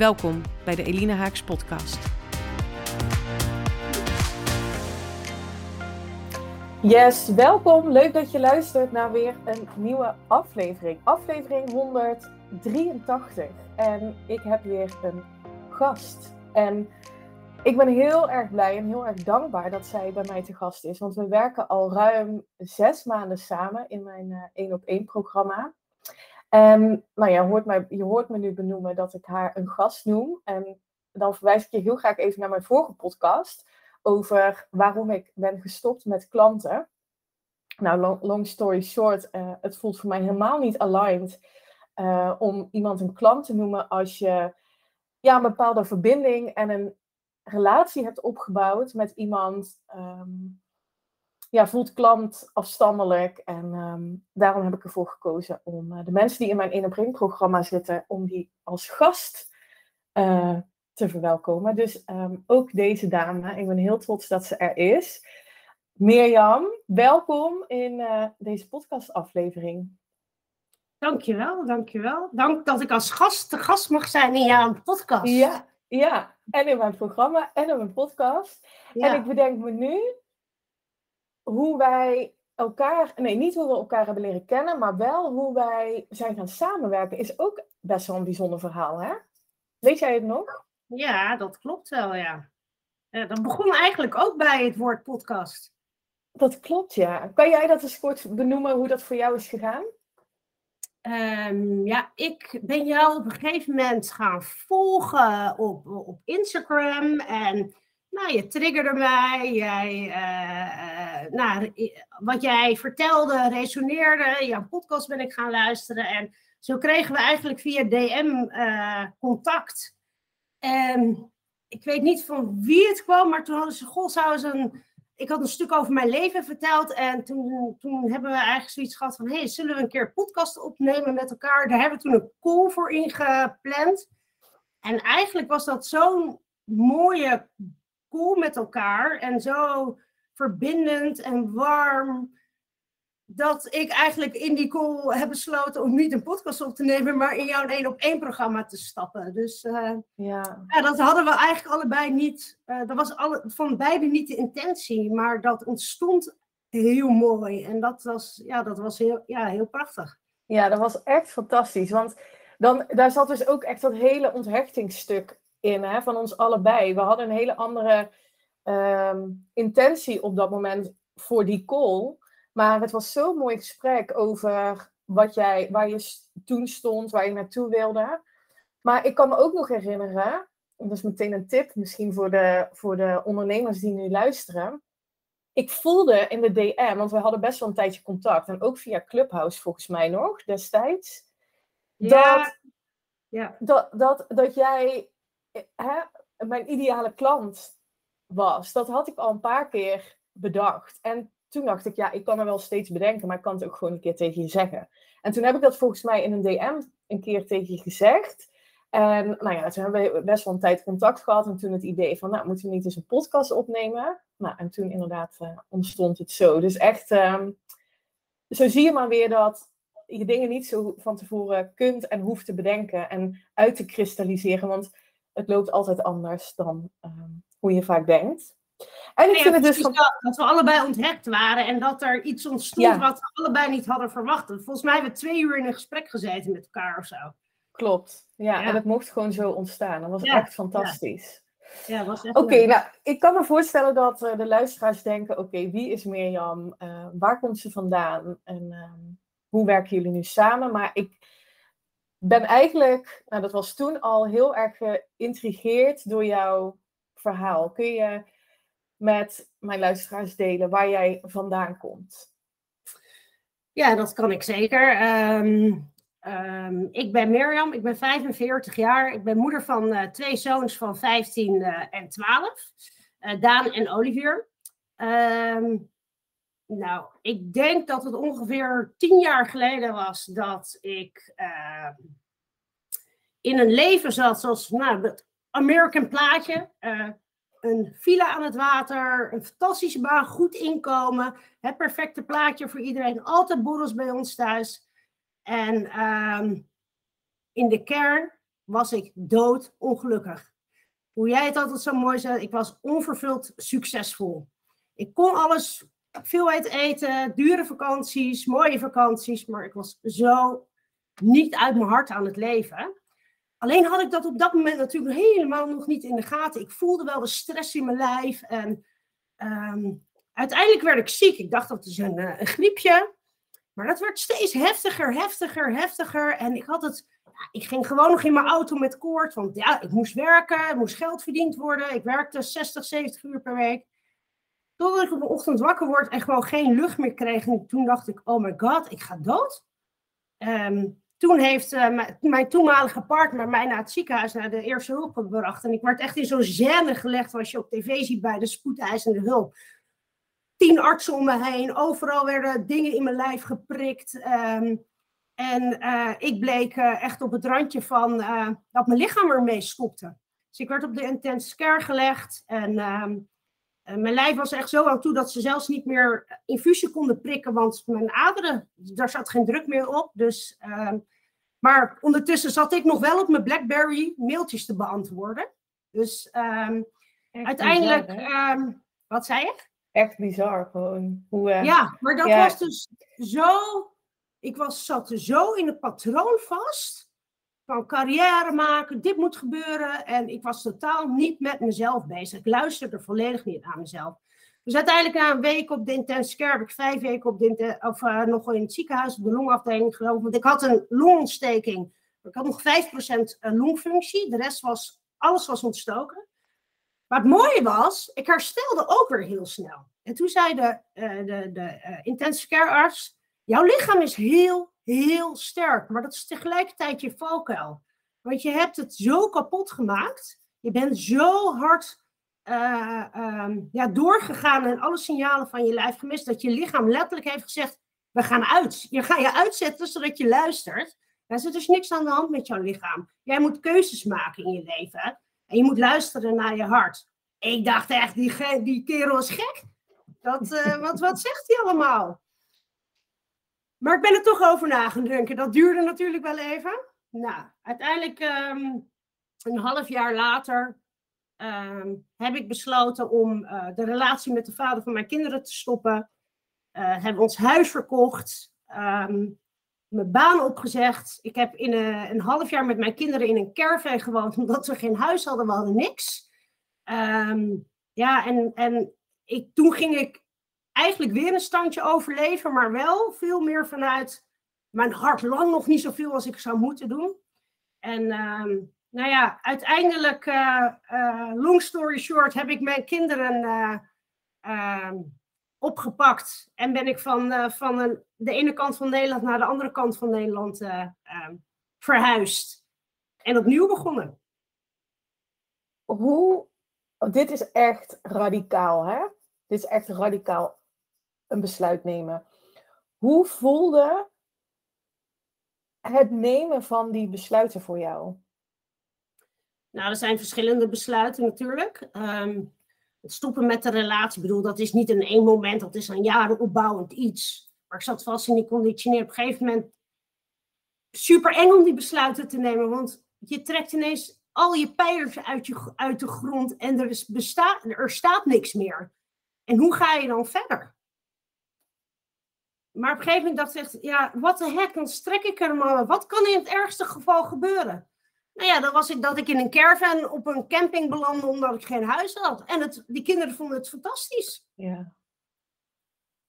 Welkom bij de Elina Haaks podcast. Yes, welkom. Leuk dat je luistert naar weer een nieuwe aflevering. Aflevering 183. En ik heb weer een gast. En ik ben heel erg blij en heel erg dankbaar dat zij bij mij te gast is. Want we werken al ruim zes maanden samen in mijn één op één programma. En nou ja, hoort je hoort me nu benoemen dat ik haar een gast noem. En dan verwijs ik je heel graag even naar mijn vorige podcast over waarom ik ben gestopt met klanten. Nou, long, story short, uh, het voelt voor mij helemaal niet aligned uh, om iemand een klant te noemen als je ja, een bepaalde verbinding en een relatie hebt opgebouwd met iemand. Um, ja, voelt klant afstandelijk. En um, daarom heb ik ervoor gekozen om uh, de mensen die in mijn 1 op 1 programma zitten, om die als gast uh, te verwelkomen. Dus um, ook deze dame, ik ben heel trots dat ze er is. Mirjam, welkom in uh, deze podcastaflevering. Dankjewel, dankjewel. Dank dat ik als gast te gast mag zijn in jouw podcast. Ja, ja. en in mijn programma en in mijn podcast. Ja. En ik bedenk me nu, hoe wij elkaar, nee, niet hoe we elkaar hebben leren kennen, maar wel hoe wij zijn gaan samenwerken, is ook best wel een bijzonder verhaal, hè? Weet jij het nog? Ja, dat klopt wel, ja. ja dat begon eigenlijk ook bij het woord podcast. Dat klopt, ja. Kan jij dat eens kort benoemen hoe dat voor jou is gegaan? Um, ja, ik ben jou op een gegeven moment gaan volgen op, op Instagram en nou, je triggerde mij. Jij, uh, uh, nou, wat jij vertelde resoneerde. Jouw podcast ben ik gaan luisteren. En zo kregen we eigenlijk via DM uh, contact. En ik weet niet van wie het kwam, maar toen hadden ze, goh, zou ze een... Ik had een stuk over mijn leven verteld. En toen, toen hebben we eigenlijk zoiets gehad van... hey, zullen we een keer podcast opnemen met elkaar? Daar hebben we toen een call voor ingepland. En eigenlijk was dat zo'n mooie cool met elkaar en zo verbindend en warm. Dat ik eigenlijk in die call heb besloten om niet een podcast op te nemen, maar in jouw één op één programma te stappen. Dus uh, ja. ja. dat hadden we eigenlijk allebei niet. Uh, dat was alle, van beide niet de intentie, maar dat ontstond heel mooi. En dat was, ja, dat was heel, ja, heel prachtig. Ja, dat was echt fantastisch. Want dan, daar zat dus ook echt dat hele onthechtingsstuk in, hè, van ons allebei. We hadden een hele andere um, intentie op dat moment voor die call. Maar het was zo'n mooi gesprek over wat jij, waar je toen stond, waar je naartoe wilde. Maar ik kan me ook nog herinneren, dat is meteen een tip misschien voor de, voor de ondernemers die nu luisteren. Ik voelde in de DM, want we hadden best wel een tijdje contact, en ook via Clubhouse volgens mij nog destijds, ja. Dat, ja. Dat, dat, dat jij mijn ideale klant was. Dat had ik al een paar keer bedacht. En toen dacht ik, ja, ik kan er wel steeds bedenken, maar ik kan het ook gewoon een keer tegen je zeggen. En toen heb ik dat volgens mij in een DM een keer tegen je gezegd. En nou ja, toen hebben we best wel een tijd contact gehad. En toen het idee van, nou, moeten we niet eens een podcast opnemen? Nou, en toen inderdaad uh, ontstond het zo. Dus echt, um, zo zie je maar weer dat je dingen niet zo van tevoren kunt en hoeft te bedenken en uit te kristalliseren. Want het loopt altijd anders dan um, hoe je vaak denkt. En ik ja, vind het dus van... dat we allebei onthecht waren en dat er iets ontstond ja. wat we allebei niet hadden verwacht. Volgens mij hebben we twee uur in een gesprek gezeten met elkaar of zo. Klopt, ja, ja. en het mocht gewoon zo ontstaan. Dat was echt fantastisch. Ja, was echt Oké, okay, nou, ik kan me voorstellen dat uh, de luisteraars denken: oké, okay, wie is Mirjam? Uh, waar komt ze vandaan? En uh, hoe werken jullie nu samen? Maar ik ben eigenlijk, nou dat was toen al heel erg geïntrigeerd door jouw verhaal. Kun je met mijn luisteraars delen waar jij vandaan komt? Ja, dat kan ik zeker. Um, Ehm, ik ben Mirjam, ik ben 45 jaar. Ik ben moeder van uh, twee zoons van 15 uh, en 12. Uh, Daan en Olivier. Ehm, nou, ik denk dat het ongeveer tien jaar geleden was dat ik ehm, in een leven zat zoals nou, het American plaatje. een villa aan het water, een fantastische baan, goed inkomen. Het perfecte plaatje voor iedereen. Altijd borrels bij ons thuis. En ehm, in de kern was ik dood ongelukkig. Hoe jij het altijd zo mooi zei, ik was onvervuld succesvol. Ik kon alles, veelheid eten, dure vakanties, mooie vakanties, maar ik was zo niet uit mijn hart aan het leven. Alleen had ik dat op dat moment natuurlijk helemaal nog niet in de gaten. Ik voelde wel de stress in mijn lijf en ehm, uiteindelijk werd ik ziek. Ik dacht dat het een, eh, een griepje. Maar dat werd steeds heftiger, heftiger, heftiger. En ik had het. ik ging gewoon nog in mijn auto met koorts. Want ja, ik moest werken, er moest geld verdiend worden. Ik werkte 60, 70 uur per week. Totdat ik op een ochtend wakker word en gewoon geen lucht meer kreeg. En toen dacht ik: oh my god, ik ga dood. Ehm, toen heeft uh, mijn toenmalige partner mij naar het ziekenhuis, naar de eerste hulp gebracht. En ik werd echt in zo'n gêne gelegd, zoals je op tv ziet bij de spoedeisende hulp tien artsen om me heen. Overal werden dingen in mijn lijf geprikt. Ehm, en uh, ik bleek uh, echt op het randje van dat mijn lichaam ermee stopte. Dus ik werd op de intensive care gelegd. En ehm, mijn lijf was echt zo aan toe dat ze zelfs niet meer infusie konden prikken. Want mijn aderen, daar zat geen druk meer op. Dus, ehm, maar ondertussen zat ik nog wel op mijn Blackberry mailtjes te beantwoorden. Dus uiteindelijk, wat zei je? echt bizar gewoon. Hoe, uh, ja, maar dat was dus zo... Ik was, zat zo in het patroon vast. Van carrière maken, dit moet gebeuren. En ik was totaal niet met mezelf bezig. Ik luisterde volledig niet aan mezelf. Dus uiteindelijk na een week op de intensive care heb ik vijf weken op de, of, uh, nog in het ziekenhuis op de longafdeling gelopen. Want ik had een longontsteking. Ik had nog 5% eh, longfunctie. De rest was, alles was ontstoken. Maar het mooie was, ik herstelde ook weer heel snel. En toen zei de, uh, de, de intensive care arts, jouw lichaam is heel, heel sterk, maar dat is tegelijkertijd je valkuil. Want je hebt het zo kapot gemaakt, je bent zo hard uh, um, ja, doorgegaan en alle signalen van je lijf gemist, dat je lichaam letterlijk heeft gezegd, we gaan uit. Je gaat je uitzetten zodat je luistert. Er zit dus niks aan de hand met jouw lichaam. Jij moet keuzes maken in je leven. En je moet luisteren naar je hart. Ik dacht echt, die, die kerel is gek. Dat, uh, wat, wat zegt hij allemaal? Maar ik ben er toch over na denken. Dat duurde natuurlijk wel even. Nou, uiteindelijk um, een half jaar later um, heb ik besloten om uh, de relatie met de vader van mijn kinderen te stoppen. Uh, hebben ons huis verkocht. Um, mijn baan opgezegd. Ik heb in een, een, half jaar met mijn kinderen in een caravan gewoond, omdat we geen huis hadden, we hadden niks. Ja, en, en ik, toen ging ik eigenlijk weer een standje overleven, maar wel veel meer vanuit mijn hart lang nog niet zoveel als ik zou moeten doen. En um, nou ja, uiteindelijk, uh, uh, long story short, heb ik mijn kinderen uh, opgepakt. En ben ik van, van de ene kant van Nederland naar de andere kant van Nederland verhuisd. En opnieuw begonnen. Hoe dit is echt radicaal, hè? Dit is echt radicaal een besluit nemen. Hoe voelde het nemen van die besluiten voor jou? Nou, er zijn verschillende besluiten natuurlijk. Um, het stoppen met de relatie, ik bedoel, dat is niet in één moment, dat is een jaren opbouwend iets. Maar ik zat vast in die conditioneer. Op een gegeven moment super eng om die besluiten te nemen, want je trekt ineens al je pijlers uit, je, uit de grond en er, is er staat niks meer. En hoe ga je dan verder? Maar op een gegeven moment dacht ik, ja, wat de hek, dan strek ik er maar. Wat kan in het ergste geval gebeuren? Nou ja, dan was ik dat ik in een caravan op een camping belandde omdat ik geen huis had. En het, die kinderen vonden het fantastisch. Ja.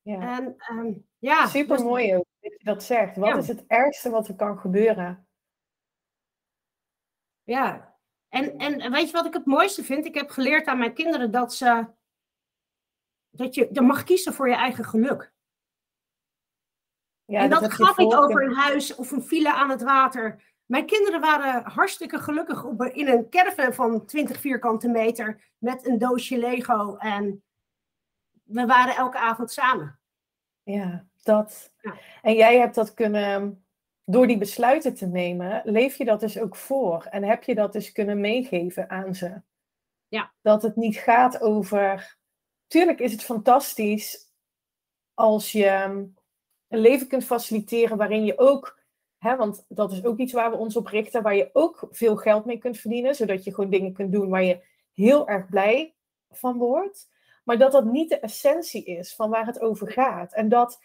ja. En, um, ja Super dus mooi ook dat je dat zegt. Wat is het ergste wat er kan gebeuren? Ja, en, en weet je wat ik het mooiste vind? Ik heb geleerd aan mijn kinderen dat ze. Dat je, je mag kiezen voor je eigen geluk. Ja, en dat dat gaat niet over een huis of een villa aan het water. Mijn kinderen waren hartstikke gelukkig op, in een caravan van 20 vierkante meter met een doosje Lego. En we waren elke avond samen. Ja, dat. Ja. En jij hebt dat kunnen, door die besluiten te nemen, leef je dat dus ook voor. En heb je dat dus kunnen meegeven aan ze. Ja. Dat het niet gaat over. Tuurlijk is het fantastisch als je een leven kunt faciliteren waarin je ook, hè, want dat is ook iets waar we ons op richten, waar je ook veel geld mee kunt verdienen, zodat je gewoon dingen kunt doen waar je heel erg blij van wordt. Maar dat dat niet de essentie is van waar het over gaat. En dat,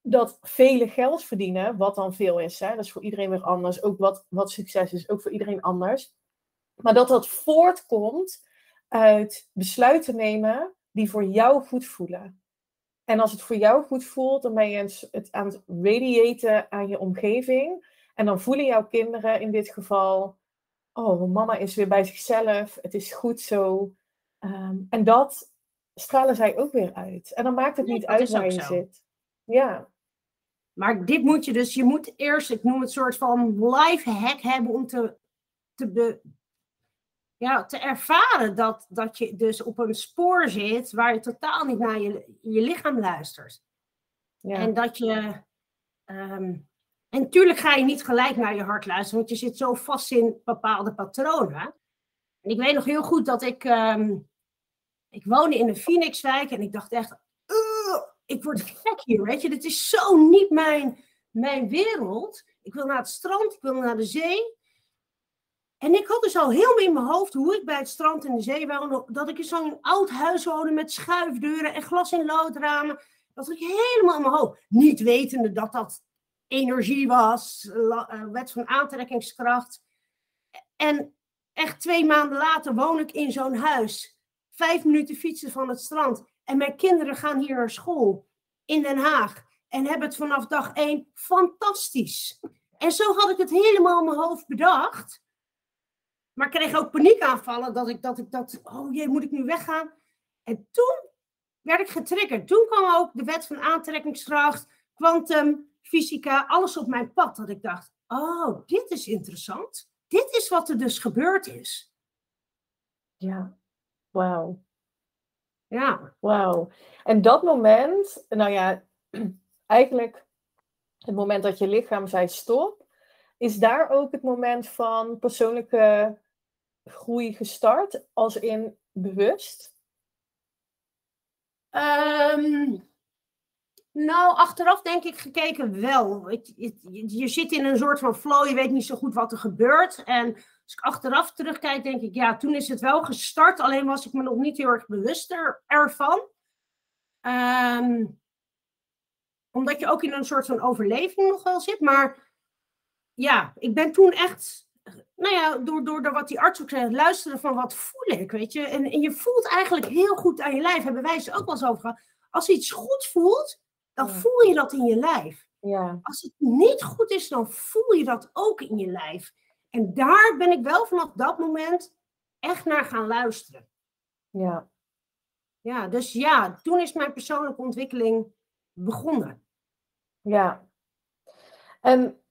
dat vele geld verdienen, wat dan veel is, hè, dat is voor iedereen weer anders. Ook wat, wat succes is, ook voor iedereen anders. Maar dat dat voortkomt uit besluiten nemen die voor jou goed voelen. En als het voor jou goed voelt, dan ben je het- aan het radiaten aan je omgeving. En dan voelen jouw kinderen in dit geval, oh, mama is weer bij zichzelf, het is goed zo. Ehm, en dat stralen zij ook weer uit. En dan maakt het Nee, niet uit waar je zo. zit. Ja, Maar dit moet je dus, je moet eerst, ik noem het soort van life hack hebben om te, te, be- ja, te ervaren dat, dat je dus op een spoor zit waar je totaal niet naar je, je lichaam luistert. ja. En dat je. ehm, en natuurlijk ga je niet gelijk naar je hart luisteren, want je zit zo vast in bepaalde patronen. En ik weet nog heel goed dat ik. ehm, ik woonde in de Phoenixwijk en ik dacht echt. "Ugh, ik word gek hier, weet je. Dit is zo niet mijn, mijn wereld. Ik wil naar het strand, ik wil naar de zee. En ik had dus al heel in mijn hoofd hoe ik bij het strand en de zee woonde. Dat ik in zo'n oud huis woonde met schuifdeuren en glas in loodramen. Dat ik helemaal in mijn hoofd. Niet wetende dat dat energie was, eh, wet van aantrekkingskracht. En echt twee maanden later woon ik in zo'n huis. Vijf minuten fietsen van het strand. En mijn kinderen gaan hier naar school in Den Haag. En hebben het vanaf dag één fantastisch. En zo had ik het helemaal in mijn hoofd bedacht. Maar ik kreeg ook paniekaanvallen dat ik dat, ik dat oh jee, moet ik nu weggaan? En toen werd ik getriggerd. Toen kwam ook de wet van aantrekkingskracht, kwantum, fysica, alles op mijn pad. Dat ik dacht, oh, dit is interessant. Dit is wat er dus gebeurd is. ja. Wauw. Ja, Wauw. En dat moment, nou ja, eigenlijk het moment dat je lichaam zei stop, is daar ook het moment van persoonlijke groei gestart, als in bewust? Ehm, nou, achteraf denk ik gekeken wel. Je, zit in een soort van flow, je weet niet zo goed wat er gebeurt. En als ik achteraf terugkijk, denk ik, ja, toen is het wel gestart. Alleen was ik me nog niet heel erg bewust er- ervan. Ehm, omdat je ook in een soort van overleving nog wel zit. Maar ja, ik ben toen echt, nou ja, door, door, door wat die arts ook zei, luisteren van wat voel ik, weet je. En, en je voelt eigenlijk heel goed aan je lijf, hebben wij het ook wel eens over gehad. Als iets goed voelt, dan Ja. voel je dat in je lijf. Ja, Als het niet goed is, dan voel je dat ook in je lijf. En daar ben ik wel vanaf dat moment echt naar gaan luisteren. ja, Ja, dus ja, toen is mijn persoonlijke ontwikkeling begonnen. ja. En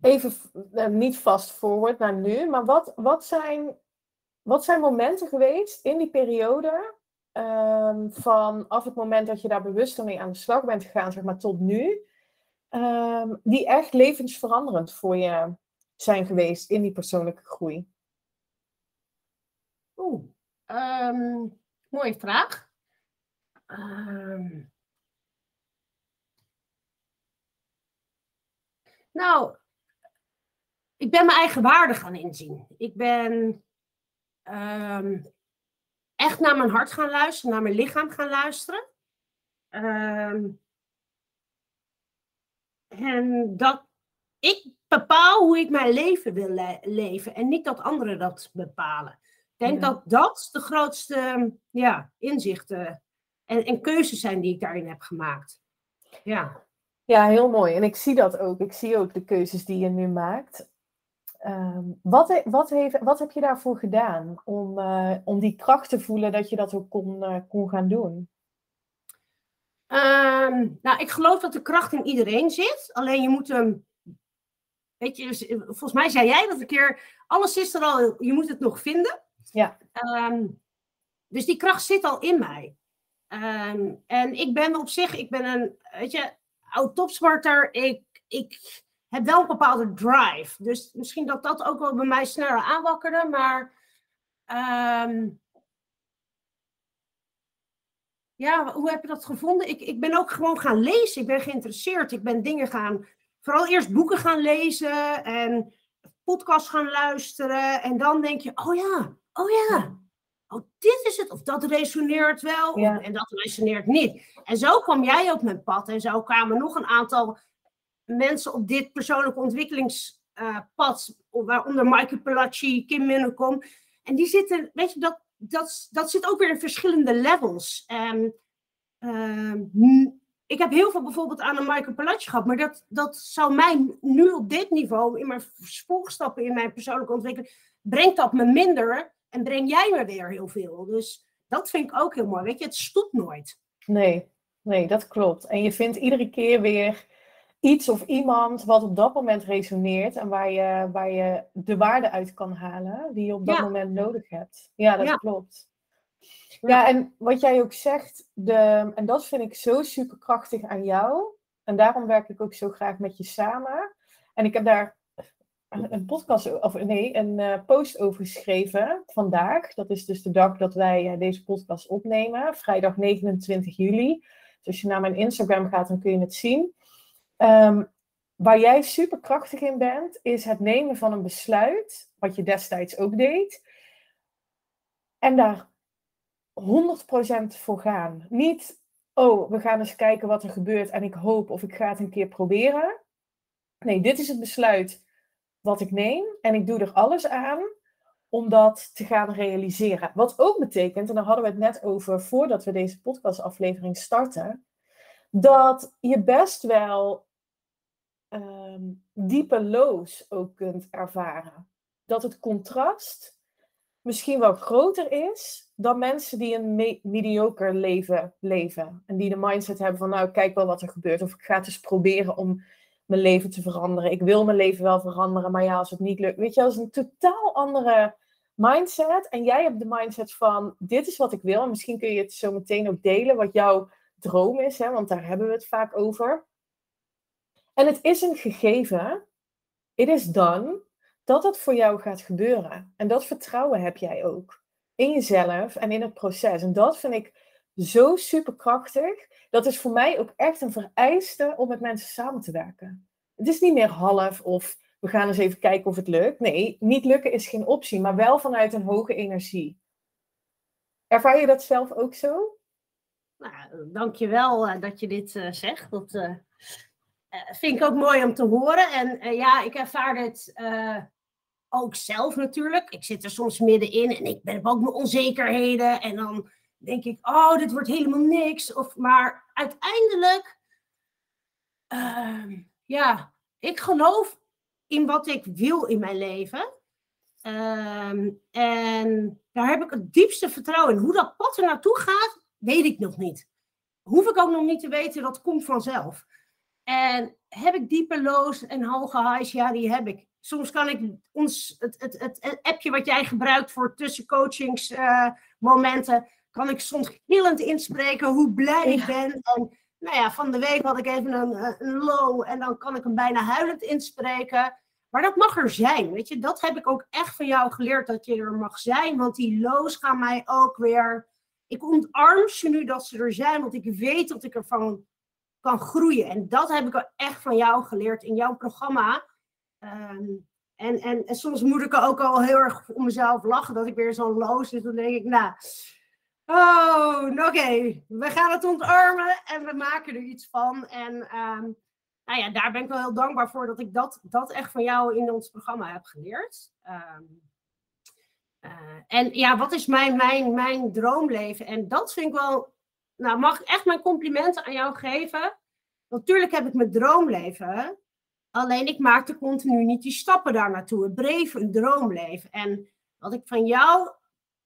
even eh, niet fast forward naar nu, maar wat, wat, zijn, wat zijn momenten geweest in die periode ehm, vanaf het moment dat je daar bewuster mee aan de slag bent gegaan, zeg maar, tot nu, ehm, die echt levensveranderend voor je zijn geweest in die persoonlijke groei? Oeh, ehm, mooie vraag. Nou, ik ben mijn eigen waarde gaan inzien. Ik ben ehm, echt naar mijn hart gaan luisteren, naar mijn lichaam gaan luisteren. Ehm, en dat ik bepaal hoe ik mijn leven wil le- leven en niet dat anderen dat bepalen. Ik denk Ja. dat dat de grootste ja, inzichten en, en keuzes zijn die ik daarin heb gemaakt. Ja. Ja, heel mooi. En ik zie dat ook. Ik zie ook de keuzes die je nu maakt. Ehm, wat, wat, heeft, wat heb je daarvoor gedaan om, eh, om die kracht te voelen dat je dat ook kon, eh, kon gaan doen? Ehm, nou, ik geloof dat de kracht in iedereen zit. Alleen je moet hem. Weet je, volgens mij zei jij dat een keer. Alles is er al, je moet het nog vinden. Ja. Ehm, dus die kracht zit al in mij. En ik ben op zich, ik ben een, weet je, oud topsporter. Ik, ik heb wel een bepaalde drive. Dus misschien dat dat ook wel bij mij sneller aanwakkerde. Maar ja, hoe heb je dat gevonden? Ik, ik ben ook gewoon gaan lezen. Ik ben geïnteresseerd. Ik ben dingen gaan, vooral eerst boeken gaan lezen en podcasts gaan luisteren. En dan denk je, oh ja, oh ja, oh dit is het. Of dat resoneert wel en dat resoneert niet. En zo kwam jij op mijn pad. En zo kwamen nog een aantal mensen op dit persoonlijke ontwikkelingspad. Uh, waaronder Maaike Pelacci, Kim Minnekom. En die zitten, weet je, dat, dat, dat zit ook weer in verschillende levels. Ehm, ik heb heel veel bijvoorbeeld aan een Michael Palacci gehad, maar dat, dat zou mij nu op dit niveau, in mijn volgstappen in mijn persoonlijke ontwikkeling, brengt dat me minder en breng jij me weer heel veel. Dus dat vind ik ook heel mooi. Weet je, het stopt nooit. Nee, nee, dat klopt. En je vindt iedere keer weer iets of iemand wat op dat moment resoneert en waar je, waar je de waarde uit kan halen die je op dat moment nodig hebt. Ja, dat klopt. Ja. en wat jij ook zegt, de, en dat vind ik zo superkrachtig aan jou. En daarom werk ik ook zo graag met je samen. En ik heb daar een podcast, of nee, een uh, post over geschreven vandaag. Dat is dus de dag dat wij uh, deze podcast opnemen, vrijdag 29 juli. Dus als je naar mijn Instagram gaat, dan kun je het zien. Um, waar jij super krachtig in bent, is het nemen van een besluit, wat je destijds ook deed. En daar 100% voor gaan. Niet, oh, we gaan eens kijken wat er gebeurt en ik hoop of ik ga het een keer proberen. Nee, dit is het besluit wat ik neem en ik doe er alles aan om dat te gaan realiseren. Wat ook betekent, en daar hadden we het net over voordat we deze podcastaflevering starten, dat je best wel um, diepe lows ook kunt ervaren. Dat het contrast misschien wel groter is dan mensen die een me mediocre leven leven. En die de mindset hebben van, nou, kijk wel wat er gebeurt. Of ik ga het eens proberen om mijn leven te veranderen. Ik wil mijn leven wel veranderen, maar ja, als het niet lukt. Weet je, dat is een totaal andere mindset. En jij hebt de mindset van, dit is wat ik wil. En misschien kun je het zo meteen ook delen, wat jouw droom is. Hè? Want daar hebben we het vaak over. En het is een gegeven, it is done, dat het voor jou gaat gebeuren. En dat vertrouwen heb jij ook in jezelf en in het proces. En dat vind ik zo superkrachtig. Dat is voor mij ook echt een vereiste om met mensen samen te werken. Het is niet meer half of we gaan eens even kijken of het lukt. Nee, niet lukken is geen optie, maar wel vanuit een hoge energie. Ervaar je dat zelf ook zo? Nou, dankjewel uh, dat je dit uh, zegt. Dat, uh, vind ik ook mooi om te horen. En uh, ja, ik ervaar het uh, ook zelf natuurlijk. Ik zit er soms middenin en ik heb ook mijn onzekerheden. En dan denk ik, oh, dit wordt helemaal niks. Of, maar uiteindelijk, ehm, ja, ik geloof in wat ik wil in mijn leven. Ehm, en daar heb ik het diepste vertrouwen in. Hoe dat pad er naartoe gaat, weet ik nog niet. Hoef ik ook nog niet te weten, dat komt vanzelf. En heb ik diepe lows en hoge highs? Ja, die heb ik. Soms kan ik ons, het, het, het, appje wat jij gebruikt voor tussencoachingsmomenten, uh, kan ik soms gillend inspreken hoe blij ik ben. En nou ja, van de week had ik even een, een low en dan kan ik hem bijna huilend inspreken. Maar dat mag er zijn, weet je. Dat heb ik ook echt van jou geleerd, dat je er mag zijn. Want die lows gaan mij ook weer... Ik ontarm ze nu dat ze er zijn, want ik weet dat ik ervan kan groeien. En dat heb ik echt van jou geleerd in jouw programma. Ehm, en, en, soms moet ik ook al heel erg om mezelf lachen dat ik weer zo loos zit. Dan denk ik, nou, oh, oké, we gaan het ontarmen en we maken er iets van. En um, nou ja, daar ben ik wel heel dankbaar voor dat ik dat, dat echt van jou in ons programma heb geleerd. Um, uh, en ja, wat is mijn, mijn, mijn droomleven? En dat vind ik wel nou, mag ik echt mijn complimenten aan jou geven? Natuurlijk heb ik mijn droomleven. Alleen ik maakte continu niet die stappen daar naartoe. Het breef een droomleven. En wat ik van jou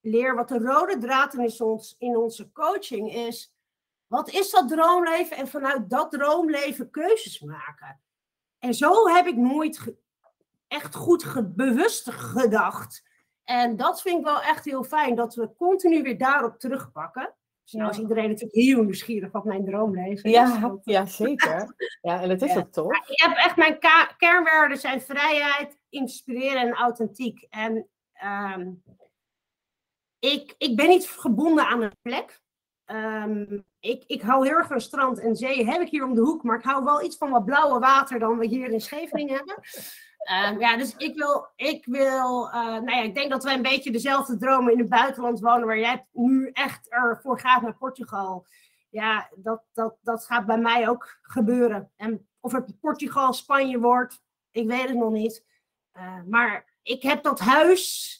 leer, wat de rode draad is ons, in onze coaching is. Wat is dat droomleven? En vanuit dat droomleven keuzes maken. En zo heb ik nooit echt goed bewust gedacht. En dat vind ik wel echt heel fijn, dat we continu weer daarop terugpakken. Dus nou is iedereen natuurlijk heel nieuwsgierig wat mijn droomleven is. Ja, ja zeker. Ja, en het is ook toch? ik heb echt mijn kernwaarden zijn vrijheid, inspireren en authentiek. En ehm, ik, ik ben niet gebonden aan een plek. Ehm, ik, ik hou heel erg van strand en zee. Heb ik hier om de hoek, maar ik hou wel iets van wat blauwe water dan we hier in Scheveningen hebben. Um, ja, dus ik wil, ik wil, uh, nou ja, ik denk dat wij een beetje dezelfde dromen in het buitenland wonen, waar jij nu echt ervoor gaat naar Portugal. Ja, dat, dat, dat gaat bij mij ook gebeuren. En of het Portugal, Spanje wordt, ik weet het nog niet. Uh, maar ik heb dat huis,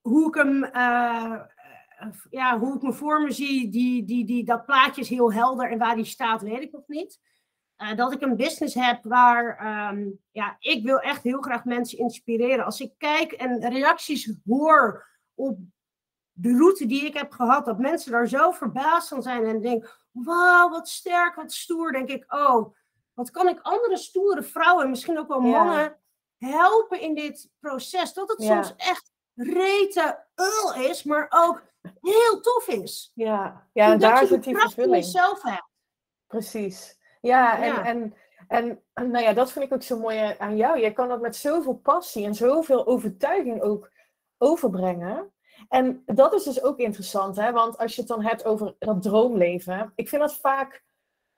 hoe ik hem, uh, ja, hoe ik me voor me zie, die, die, die, dat plaatje is heel helder en waar die staat, weet ik nog niet. Uh, dat ik een business heb waar um, ja, ik wil echt heel graag mensen inspireren. Als ik kijk en reacties hoor op de route die ik heb gehad, dat mensen daar zo verbaasd van zijn en denken: wauw, wat sterk, wat stoer. Denk ik: oh, wat kan ik andere stoere vrouwen, misschien ook wel mannen, helpen in dit proces? Dat het soms echt rete ul is, maar ook heel tof is. Ja, ja en daar zit die vervulling. zelf hebt. Precies. Ja, en, En, en nou ja, dat vind ik ook zo mooi aan jou. Jij kan dat met zoveel passie en zoveel overtuiging ook overbrengen. En dat is dus ook interessant, hè? want als je het dan hebt over dat droomleven, ik vind dat vaak,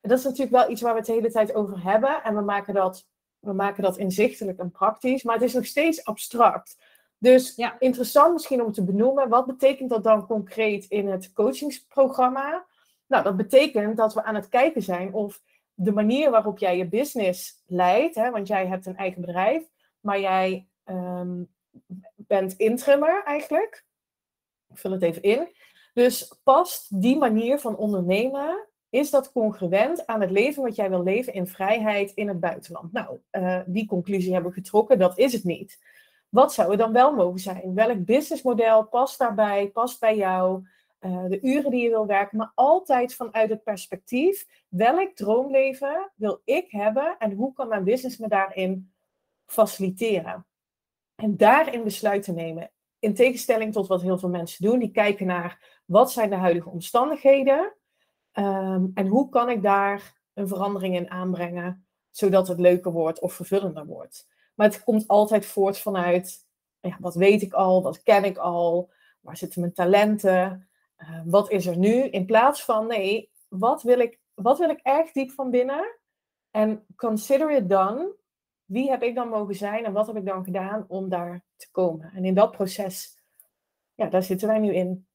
dat is natuurlijk wel iets waar we het de hele tijd over hebben en we maken dat, we maken dat inzichtelijk en praktisch, maar het is nog steeds abstract. Dus ja. interessant misschien om te benoemen, wat betekent dat dan concreet in het coachingsprogramma? Nou, dat betekent dat we aan het kijken zijn of de manier waarop jij je business leidt, hè, want jij hebt een eigen bedrijf, maar jij um, bent intrimmer eigenlijk. Ik vul het even in. Dus past die manier van ondernemen, is dat congruent aan het leven wat jij wil leven in vrijheid in het buitenland? Nou, uh, die conclusie hebben we getrokken, dat is het niet. Wat zou er dan wel mogen zijn? Welk businessmodel past daarbij, past bij jou? Eh, de uren die je wil werken, maar altijd vanuit het perspectief, welk droomleven wil ik hebben en hoe kan mijn business me daarin faciliteren? En daarin besluiten nemen. In tegenstelling tot wat heel veel mensen doen, die kijken naar wat zijn de huidige omstandigheden um, en hoe kan ik daar een verandering in aanbrengen, zodat het leuker wordt of vervullender wordt. Maar het komt altijd voort vanuit, ja, wat weet ik al, wat ken ik al, waar zitten mijn talenten, uh, wat is er nu? In plaats van, nee, wat wil ik, wat wil ik echt diep van binnen? En consider it done. Wie heb ik dan mogen zijn en wat heb ik dan gedaan om daar te komen? En in dat proces, ja, daar zitten wij nu in.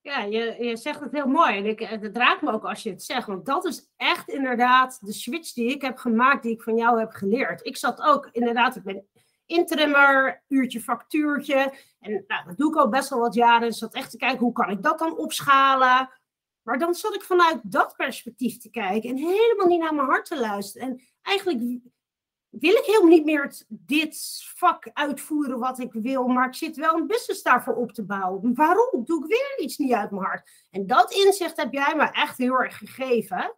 Ja, je, je zegt het heel mooi. En ik, het raakt me ook als je het zegt. Want dat is echt inderdaad de switch die ik heb gemaakt, die ik van jou heb geleerd. Ik zat ook inderdaad, ik ben intrimmer, uurtje factuurtje. En nou, dat doe ik al best wel wat jaren. Dus dat echt te kijken, hoe kan ik dat dan opschalen? Maar dan zat ik vanuit dat perspectief te kijken en helemaal niet naar mijn hart te luisteren. En eigenlijk wil ik helemaal niet meer dit vak uitvoeren wat ik wil, maar ik zit wel een business daarvoor op te bouwen. Waarom? Doe ik weer iets niet uit mijn hart? En dat inzicht heb jij me echt heel erg gegeven.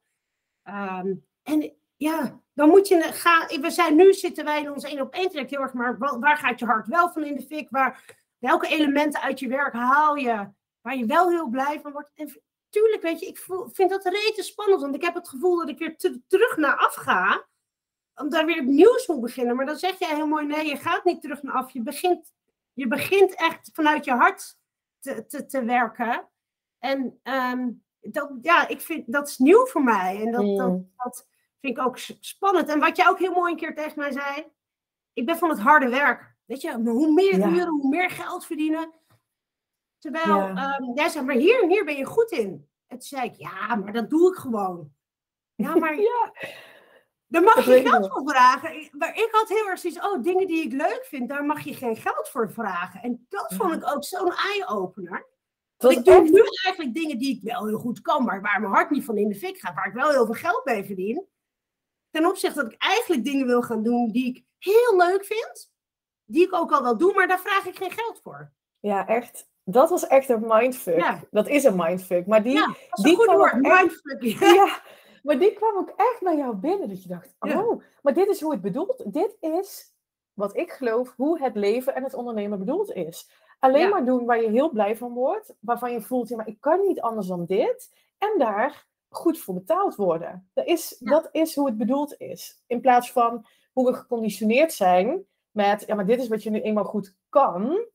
Um, en ja, dan moet je gaan. We zijn nu zitten wij in ons één op één traject heel erg, maar waar gaat je hart wel van in de fik? Waar, welke elementen uit je werk haal je waar je wel heel blij van wordt? En tuurlijk, weet je, ik voel, vind dat rete spannend, want ik heb het gevoel dat ik weer terug naar af ga, om daar weer nieuws moet beginnen. Maar dan zeg jij heel mooi, nee, je gaat niet terug naar af. Je begint, je begint echt vanuit je hart te, te, te werken. En um, dat, ja, ik vind, dat is nieuw voor mij. En dat, dat, mm. dat Vind ik ook spannend. En wat jij ook heel mooi een keer tegen mij zei. Ik ben van het harde werk. Weet je, hoe meer uren, hoe meer geld verdienen. Terwijl ehm, jij zei, maar hier, hier ben je goed in. En toen zei ik, ja, maar dat doe ik gewoon. Ja, maar ja. daar mag je geld voor vragen. Maar ik had heel erg zoiets, oh, dingen die ik leuk vind, daar mag je geen geld voor vragen. En dat vond ik ook zo'n eye-opener. Ik doe nu eigenlijk dingen die ik wel heel goed kan, maar waar mijn hart niet van in de fik gaat, waar ik wel heel veel geld mee verdien ten opzichte dat ik eigenlijk dingen wil gaan doen die ik heel leuk vind. Die ik ook al wel doe, maar daar vraag ik geen geld voor. Ja, echt. Dat was echt een mindfuck. Ja. Dat is een mindfuck. Maar die, Ja, die kwam woord. echt- ja, maar die kwam ook echt bij jou binnen. Dat je dacht, oh, maar dit is hoe het bedoeld Dit is wat ik geloof, hoe het leven en het ondernemen bedoeld is. Alleen maar doen waar je heel blij van wordt. Waarvan je voelt, ja, maar ik kan niet anders dan dit. En daar goed voor betaald worden. Dat is, Ja. dat is hoe het bedoeld is. In plaats van hoe we geconditioneerd zijn met, ja, maar dit is wat je nu eenmaal goed kan.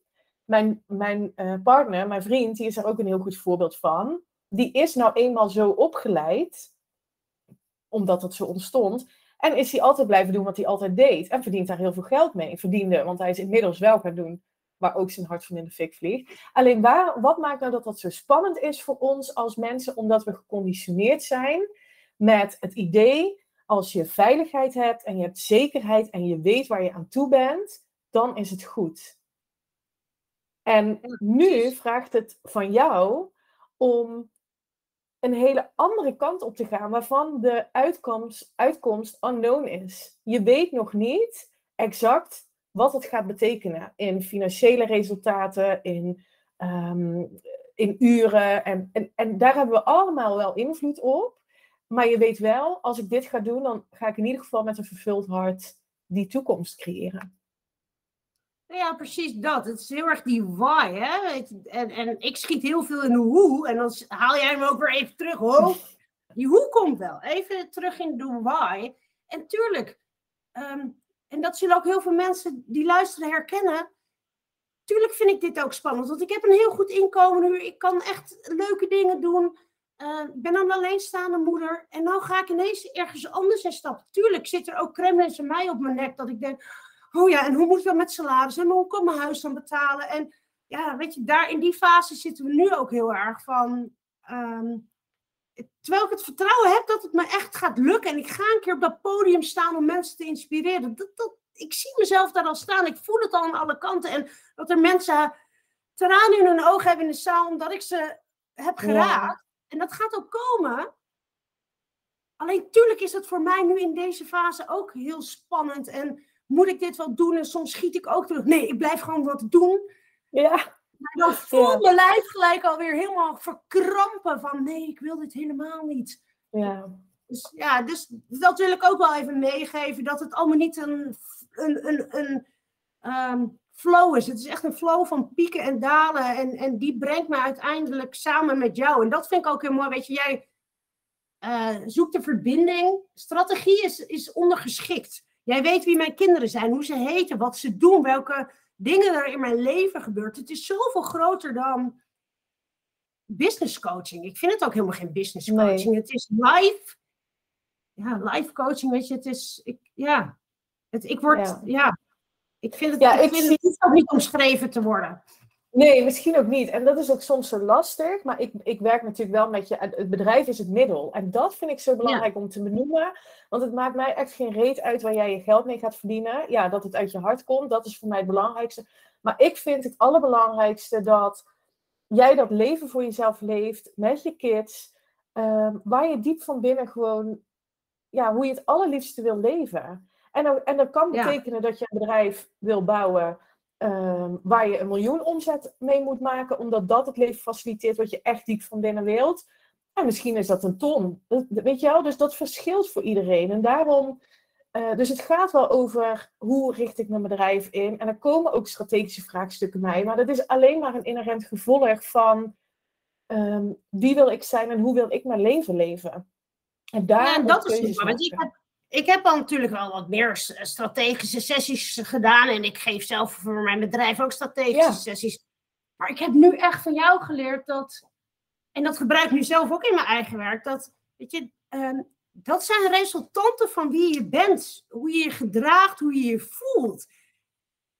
Mijn, mijn eh, partner, mijn vriend, die is daar ook een heel goed voorbeeld van. Die is nou eenmaal zo opgeleid, omdat het zo ontstond. En is hij altijd blijven doen wat hij altijd deed. En verdient daar heel veel geld mee. Verdiende, want hij is inmiddels wel gaan doen waar ook zijn hart van in de fik vliegt. Alleen waar, wat maakt nou dat dat zo spannend is voor ons als mensen? Omdat we geconditioneerd zijn met het idee, als je veiligheid hebt en je hebt zekerheid en je weet waar je aan toe bent, dan is het goed. En nu vraagt het van jou om een hele andere kant op te gaan, waarvan de uitkomst, uitkomst unknown is. Je weet nog niet exact wat het gaat betekenen in financiële resultaten, in, ehm, in uren. En, en, en daar hebben we allemaal wel invloed op. Maar je weet wel, als ik dit ga doen, dan ga ik in ieder geval met een vervuld hart die toekomst creëren. Ja, precies dat. Het is heel erg die why, hè. En, en ik schiet heel veel in de hoe. En dan haal jij hem ook weer even terug. Ho, die hoe komt wel. Even terug in de why. En tuurlijk, ehm, en dat zullen ook heel veel mensen die luisteren herkennen. Tuurlijk vind ik dit ook spannend. Want ik heb een heel goed inkomen nu. Ik kan echt leuke dingen doen. Eh, Ik ben een alleenstaande moeder. En nou ga ik ineens ergens anders in stappen. Tuurlijk zit er ook kremlins en mij op mijn nek. Dat ik denk, oh ja, en hoe moet ik dan met salaris? En hoe kan mijn huis dan betalen? En ja, weet je, daar in die fase zitten we nu ook heel erg van. ehm, terwijl ik het vertrouwen heb dat het me echt gaat lukken. En ik ga een keer op dat podium staan om mensen te inspireren. Dat, dat, ik zie mezelf daar al staan. Ik voel het al aan alle kanten. En dat er mensen tranen in hun ogen hebben in de zaal omdat ik ze heb geraakt. En dat gaat ook komen. Alleen tuurlijk is het voor mij nu in deze fase ook heel spannend. En moet ik dit wel doen? En soms schiet ik ook terug. Nee, ik blijf gewoon wat doen. Ja, dan voelt mijn lijf gelijk alweer helemaal verkrampen van nee, ik wil dit helemaal niet. ja. Dus ja, dus dat wil ik ook wel even meegeven. Dat het allemaal niet een, een, een, een ehm, flow is. Het is echt een flow van pieken en dalen. En, en die brengt me uiteindelijk samen met jou. En dat vind ik ook heel mooi. Weet je, jij eh, zoekt de verbinding. Strategie is, is ondergeschikt. Jij weet wie mijn kinderen zijn, hoe ze heten, wat ze doen, welke dingen er in mijn leven gebeurt. Het is zoveel groter dan business coaching. Ik vind het ook helemaal geen business Nee. coaching. Het is live. Ja, live coaching, weet je, het is, ik, ja, het, ik word, Ja. ja. ik vind het, Ja, ik ik vind zie- het ook niet omschreven te worden. Nee, misschien ook niet. En dat is ook soms zo lastig. Maar ik, ik werk natuurlijk wel met je. Het bedrijf is het middel. En dat vind ik zo belangrijk om te benoemen. Want het maakt mij echt geen reet uit waar jij je geld mee gaat verdienen. Ja, dat het uit je hart komt. Dat is voor mij het belangrijkste. Maar ik vind het allerbelangrijkste dat jij dat leven voor jezelf leeft. Met je kids. ehm, waar je diep van binnen gewoon. Ja, hoe je het allerliefste wil leven. En, en dat kan Ja. betekenen dat je een bedrijf wil bouwen ehm, waar je een miljoen omzet mee moet maken, omdat dat het leven faciliteert wat je echt diep van binnen wilt. En misschien is dat een ton. Dat- weet je wel? Dus dat verschilt voor iedereen. En daarom, eh, dus het gaat wel over hoe richt ik mijn bedrijf in. En er komen ook strategische vraagstukken bij, maar dat is alleen maar een inherent gevolg van ehm, wie wil ik zijn en hoe wil ik mijn leven leven. En daar Ja, en dat is het. Want. Ik heb al natuurlijk wel wat meer strategische sessies gedaan. En ik geef zelf voor mijn bedrijf ook strategische Ja. sessies. Maar ik heb nu echt van jou geleerd dat. En dat gebruik ik nu zelf ook in mijn eigen werk. Dat, weet je, ehm, dat zijn resultanten van wie je bent. Hoe je je gedraagt, hoe je je voelt.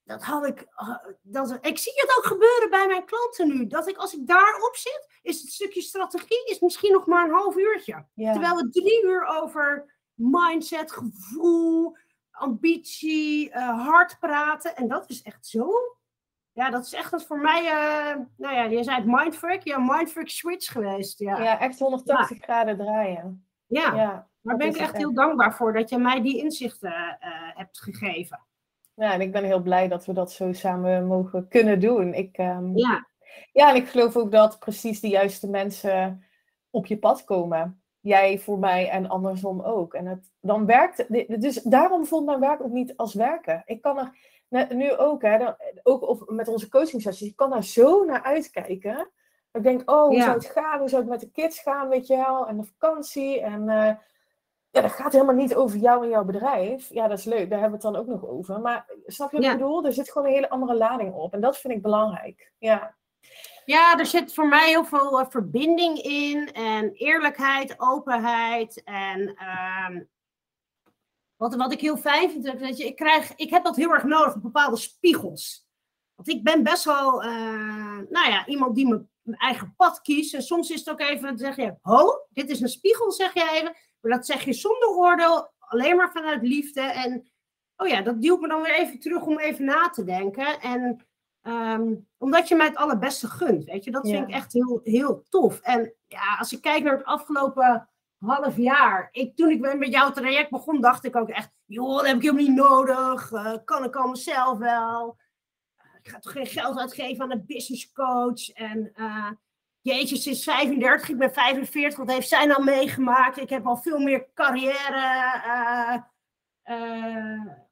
Dat had ik. ah, dat, ik zie het ook gebeuren bij mijn klanten nu. Dat ik als ik daarop zit, is het stukje strategie is misschien nog maar een half uurtje. Ja. Terwijl we drie uur over mindset, gevoel, ambitie, eh, hard praten. En dat is echt zo. Ja, dat is echt wat voor mij. eh, nou ja, je zei het mindfuck. Ja, mindfuck switch geweest. Ja, ja. ja, echt 180 graden draaien. Ja, daar dat ben ik echt heel dankbaar voor dat je mij die inzichten eh, hebt gegeven. Ja, en ik ben heel blij dat we dat zo samen mogen kunnen doen. Ik, ehm, Ja, Ja, en ik geloof ook dat precies de juiste mensen op je pad komen. Jij voor mij en andersom ook. En het, dan werkt Dus daarom voelt mijn werk ook niet als werken. Ik kan er nu ook, hè, dan, ook of met onze coaching sessies, ik kan daar zo naar uitkijken. Ik denk, oh, hoe zou het gaan? Hoe zou het met de kids gaan, weet je wel? En de vakantie. En uh, ja, dat gaat helemaal niet over jou en jouw bedrijf. Ja, dat is leuk, daar hebben we het dan ook nog over. Maar snap je wat ik bedoel? Er zit gewoon een hele andere lading op. En dat vind ik belangrijk. Ja. Ja, er zit voor mij heel veel uh, verbinding in. En eerlijkheid, openheid. En um, wat, wat ik heel fijn vind, je, ik, krijg, ik heb dat heel erg nodig, bepaalde spiegels. Want ik ben best wel, uh, nou ja, iemand die mijn eigen pad kiest. En soms is het ook even, dan zeg je, ho, dit is een spiegel, zeg je even. Maar dat zeg je zonder oordeel, alleen maar vanuit liefde. En oh ja, dat duwt me dan weer even terug om even na te denken. En um, omdat je mij het allerbeste gunt, weet je. Dat vind ik echt heel, heel tof. En ja, als ik kijk naar het afgelopen half jaar. Ik, toen ik met jouw traject begon, dacht ik ook echt... joh, dat heb ik helemaal niet nodig. Uh, kan ik al mezelf wel. ik ga toch geen geld uitgeven aan een business coach. En... Uh, Jeetje, is 35, ik ben 45. Wat heeft zij nou meegemaakt? Ik heb al veel meer carrière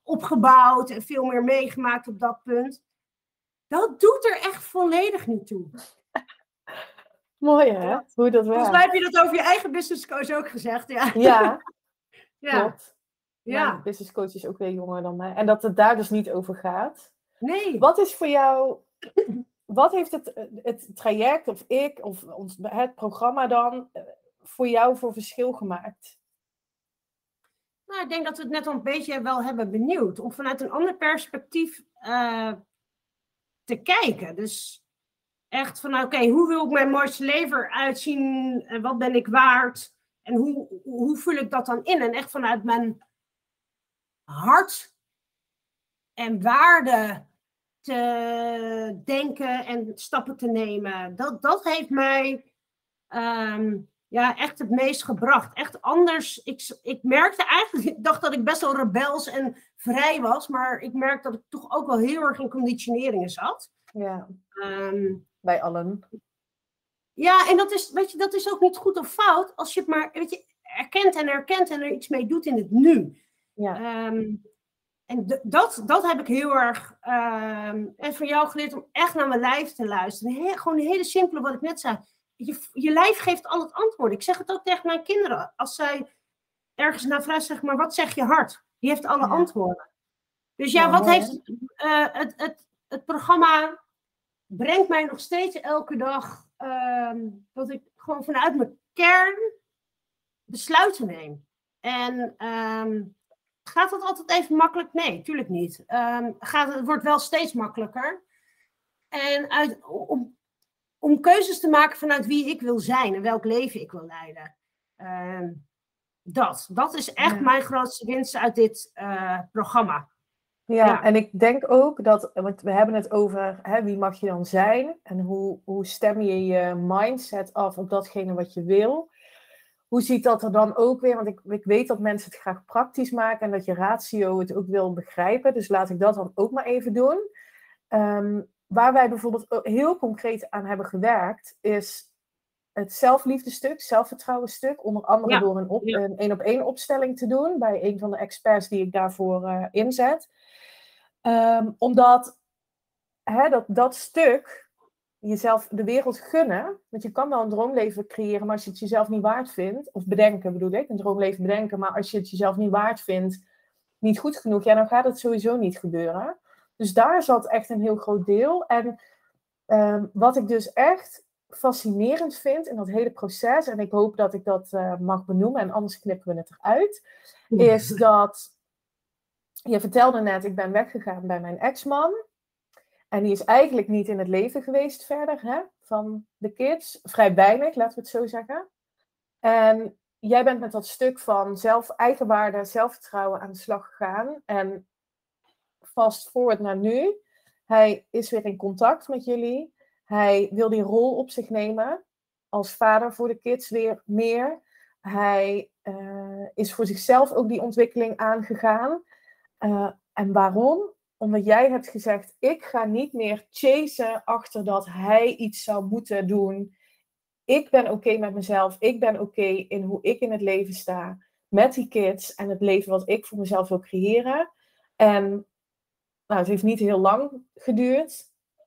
opgebouwd en veel meer meegemaakt op dat punt. Dat doet er echt volledig niet toe. Mooi hè, hoe dat werkt. Volgens mij heb je dat over je eigen business coach ook gezegd. Ja, ja, ja. klopt. Ja. Mijn business coach is ook weer jonger dan mij. En dat het daar dus niet over gaat. Nee. Wat is voor jou wat heeft het, het traject of ik of ons, het programma dan eh, voor jou voor verschil gemaakt? Nou, ik denk dat we het net al een beetje wel hebben benieuwd. Om vanuit een ander perspectief uh, te kijken. Dus echt van, oké, hoe wil ik mijn mooiste leven uitzien? En wat ben ik waard? En hoe, hoe vul ik dat dan in? En echt vanuit mijn hart en waarde te denken en stappen te nemen. Dat, dat heeft mij ehm, ja, echt het meest gebracht. Echt anders. Ik, ik merkte eigenlijk, ik dacht dat ik best wel rebels en vrij was, maar ik merkte dat ik toch ook wel heel erg in conditioneringen zat. Ja. Ehm, Bij allen. Ja, en dat is, weet je, dat is ook niet goed of fout als je het maar weet je, erkent en erkent en er iets mee doet in het nu. Ja. Um, en dat, dat heb ik heel erg uh, en van jou geleerd om echt naar mijn lijf te luisteren. gewoon een hele simpele wat ik net zei. Je, je lijf geeft al het antwoord. Ik zeg het ook tegen mijn kinderen. Als zij ergens naar vragen, zeg maar, wat zeg je hart? Die heeft alle antwoorden. Dus ja, wat heeft uh, het, het, het programma brengt mij nog steeds elke dag uh, dat ik gewoon vanuit mijn kern besluiten neem. En ehm, Gaat dat altijd even makkelijk? Nee, tuurlijk niet. Um, gaat, het wordt wel steeds makkelijker. En uit, om, om keuzes te maken vanuit wie ik wil zijn en welk leven ik wil leiden. Uh, dat, dat is echt mijn grootste winst uit dit uh, programma. Ja, ja, en ik denk ook dat, want we hebben het over hè, wie mag je dan zijn en hoe, hoe stem je je mindset af op datgene wat je wil hoe ziet dat er dan ook weer? Want ik, ik weet dat mensen het graag praktisch maken en dat je ratio het ook wil begrijpen. Dus laat ik dat dan ook maar even doen. Um, waar wij bijvoorbeeld heel concreet aan hebben gewerkt, is het zelfliefdestuk, zelfvertrouwenstuk. Onder andere door een, op, een één op één opstelling te doen bij een van de experts die ik daarvoor uh, inzet. Um, omdat hè, dat, dat stuk jezelf de wereld gunnen. Want je kan wel een droomleven creëren, maar als je het jezelf niet waard vindt, of bedenken bedoel ik, een droomleven bedenken, maar als je het jezelf niet waard vindt, niet goed genoeg, ja, dan gaat het sowieso niet gebeuren. Dus daar zat echt een heel groot deel. En ehm, wat ik dus echt fascinerend vind in dat hele proces, en ik hoop dat ik dat uh, mag benoemen, en anders knippen we het eruit, is dat je vertelde net, ik ben weggegaan bij mijn ex-man. En die is eigenlijk niet in het leven geweest verder hè, van de kids. Vrij weinig, laten we het zo zeggen. En jij bent met dat stuk van zelf, eigenwaarde, zelfvertrouwen aan de slag gegaan. En vast het naar nu. Hij is weer in contact met jullie. Hij wil die rol op zich nemen als vader voor de kids weer meer. Hij uh, is voor zichzelf ook die ontwikkeling aangegaan. Uh, en waarom? omdat jij hebt gezegd, ik ga niet meer chasen achter dat hij iets zou moeten doen. Ik ben oké met mezelf. Ik ben oké in hoe ik in het leven sta. Met die kids en het leven wat ik voor mezelf wil creëren. En nou, het heeft niet heel lang geduurd,